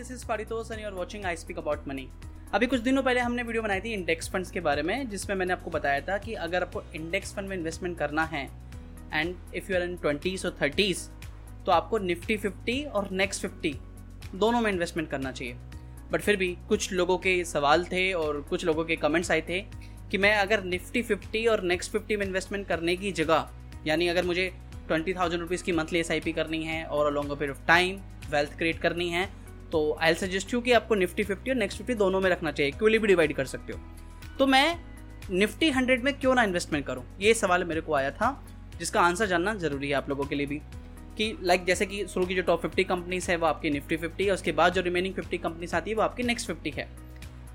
Is Paritosh and you are watching I speak about money. अभी कुछ दिनों पहले हमने वीडियो बनाई थी इंडेक्स फंड्स के बारे में, जिसमें मैंने आपको बताया था कि अगर आपको इंडेक्स फंड में इन्वेस्टमेंट करना है and if you are in twenties और थर्टीज़ तो आपको निफ्टी फिफ्टी और नेक्स्ट फिफ्टी दोनों में इन्वेस्टमेंट करना चाहिए। बट फिर भी कुछ लोगों के सवाल थे और कुछ लोगों के कमेंट्स आए थे कि मैं अगर निफ्टी फिफ्टी और नेक्स्ट फिफ्टी में इन्वेस्टमेंट करने की जगह, यानी अगर मुझे ट्वेंटी थाउज़ेंड रुपीज़ की मंथली एस करनी है और longer period of time wealth create करनी है तो आई सजेस्ट यू कि आपको निफ्टी फिफ्टी और नेक्स्ट फिफ्टी दोनों में रखना चाहिए क्योंकि भी डिवाइड कर सकते हो। तो मैं निफ्टी हंड्रेड में क्यों ना इन्वेस्टमेंट करूँ? ये सवाल मेरे को आया था, जिसका आंसर जानना ज़रूरी है आप लोगों के लिए भी। कि लाइक like जैसे कि शुरू की जो टॉप फिफ्टी कंपनीज़ है, वो आपकी निफ्टी फिफ्टी है, उसके बाद जो रिमेनिंग फिफ्टी कंपनीज़ आती है, वो आपकी नेक्स्ट फिफ्टी है।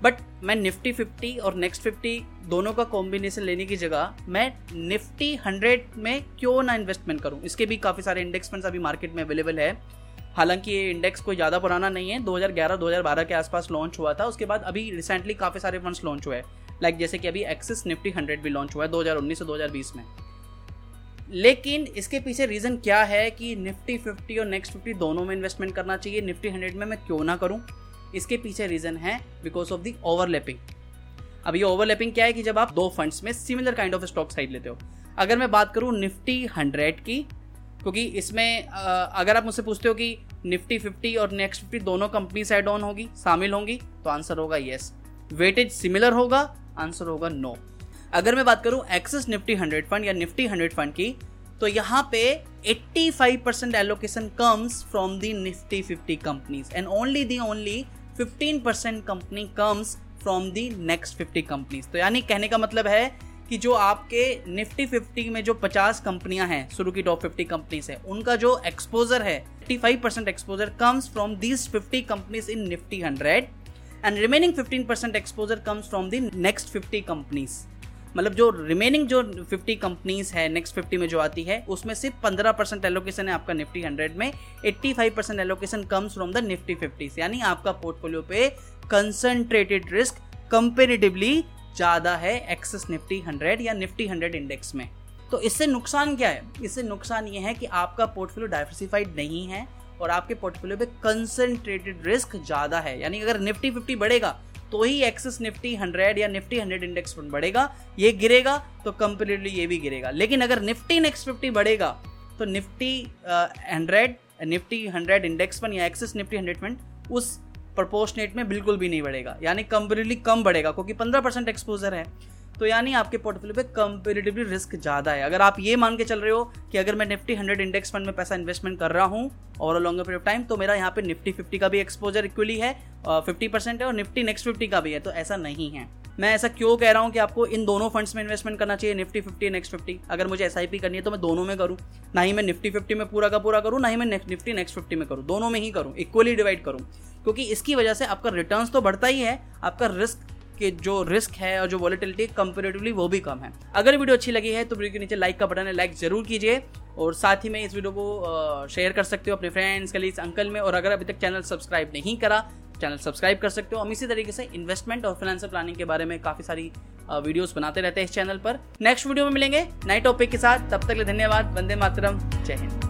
बट मैं निफ्टी फिफ्टी और नेक्स्ट फिफ्टी दोनों का कॉम्बिनेशन लेने की जगह मैं निफ्टी हंड्रेड में क्यों ना इन्वेस्टमेंट करूँ? इसके भी काफ़ी सारे इंडेक्स फंड्स अभी मार्केट में अवेलेबल है। हालाँकि ये इंडेक्स कोई ज़्यादा पुराना नहीं है 2011-2012 के आसपास लॉन्च हुआ था। उसके बाद अभी रिसेंटली काफ़ी सारे फंड्स लॉन्च हुए हैं। लाइक जैसे कि अभी एक्सिस निफ्टी हंड्रेड भी लॉन्च हुआ है 2019 से 2020 में। लेकिन इसके पीछे रीज़न क्या है कि निफ्टी फिफ्टी और नेक्स्ट फिफ्टी दोनों में इन्वेस्टमेंट करना चाहिए? निफ्टी हंड्रेड में मैं क्यों ना करूँ? इसके पीछे रीज़न है बिकॉज़ ऑफ़ दी ओवरलैपिंग अब ये ओवरलैपिंग क्या है कि जब आप दो फंड्स में similar kind of stock side लेते हो। अगर मैं बात करूँ निफ्टी हंड्रेड की क्योंकि इसमें अगर आप मुझसे पूछते हो कि निफ्टी फिफ्टी और नेक्स्ट फिफ्टी दोनों कंपनी साइड ऑन होगी, शामिल होंगी तो आंसर होगा येस वेटेज सिमिलर होगा, आंसर होगा नो अगर मैं बात करूँ एक्सिस निफ्टी हंड्रेड फंड या निफ्टी हंड्रेड फंड की तो यहाँ पे 85 percent allocation comes from the Nifty 50 companies and only the only 15 percent company comes from the next 50 companies तो यानी कहने का मतलब है कि जो आपके निफ्टी 50 में जो 50 कंपनियाँ हैं, शुरू की टॉप 50 कंपनीज़ है, उनका जो एक्सपोजर है 85 percent exposure comes from these 50 companies in Nifty 100 and remaining 15 percent exposure comes from the next 50 companies मतलब जो रिमेनिंग जो 50 कंपनीज़ है नेक्स्ट 50 में जो आती है, उसमें सिर्फ़ 15 परसेंट एलोकेशन है आपका निफ्टी 100 में 85 percent allocation comes from the Nifty 50 यानी आपका पोर्टफोलियो पे कंसंट्रेटेड रिस्क कंपेरेटिवली ज़्यादा है एक्सेस निफ्टी 100 या निफ्टी 100 इंडेक्स में। तो इससे नुकसान क्या है? इससे नुकसान ये है कि आपका पोर्टफोलियो डाइवर्सिफाइड नहीं है और आपके पोर्टफोलियो पे कंसंट्रेटेड रिस्क ज़्यादा है। यानी अगर निफ्टी फिफ्टी बढ़ेगा तो ही एक्सेस निफ्टी हंड्रेड या निफ्टी हंड्रेड इंडेक्स फंड बढ़ेगा, ये गिरेगा तो कंप्लीटली ये भी गिरेगा। लेकिन अगर निफ्टी नेक्स्ट फिफ्टी बढ़ेगा तो Nifty hundred Nifty hundred index fund या एक्सेस निफ्टी हंड्रेड फंड उस प्रपोर्शनेट में बिल्कुल भी नहीं बढ़ेगा। यानी कंपेरेटिवली कम बढ़ेगा, क्योंकि पंद्रह परसेंट एक्सपोजर है। तो यानी आपके पोर्टफोलियो पे कंपेरेटिवली रिस्क ज़्यादा है। अगर आप ये मान के चल रहे हो कि अगर मैं निफ्टी हंड्रेड इंडेक्स फंड में पैसा इन्वेस्टमेंट कर रहा हूँ और लॉन्गर पीरियड ऑफ़ टाइम तो मेरा यहाँ पे निफ्टी फिफ्टी का भी एक्सपोजर इक्वली है फिफ्टी परसेंट है और निफ्टी नेक्स्ट फिफ्टी का भी है। तो ऐसा नहीं है। मैं ऐसा क्यों कह रहा हूँ कि आपको इन दोनों फंड्स में इन्वेस्टमेंट करना चाहिए निफ्टी फिफ्टी नेक्स्ट फिफ्टी अगर मुझे एसआईपी करनी है तो मैं दोनों में करूँ। ना ही मैं निफ्टी फिफ्टी में पूरा का पूरा करूँ, ना ही मैं निफ्टी नेक्स्ट फिफ्टी में करूँ। दोनों में ही करूँ इक्वली डिवाइड करूँ। क्योंकि इसकी वजह से आपका रिटर्न तो बढ़ता ही है, आपका रिस्क के जो रिस्क है और जो वॉलिटिलिटी कंपेरेटिवली वो भी कम है। अगर वीडियो अच्छी लगी है तो वीडियो के नीचे लाइक का बटन है लाइक ज़रूर कीजिए। और साथ ही में इस वीडियो को शेयर कर सकते हो अपने फ्रेंड्स कलीग्स अंकल में। और अगर अभी तक चैनल सब्सक्राइब नहीं करा चैनल सब्सक्राइब कर सकते हो। हम इसी तरीके से इन्वेस्टमेंट और फाइनेंशियल प्लानिंग के बारे में काफ़ी सारी वीडियोस बनाते रहते हैं इस चैनल पर। नेक्स्ट वीडियो में मिलेंगे नए टॉपिक के साथ। तब तक धन्यवाद। वंदे मातरम। जय हिंद।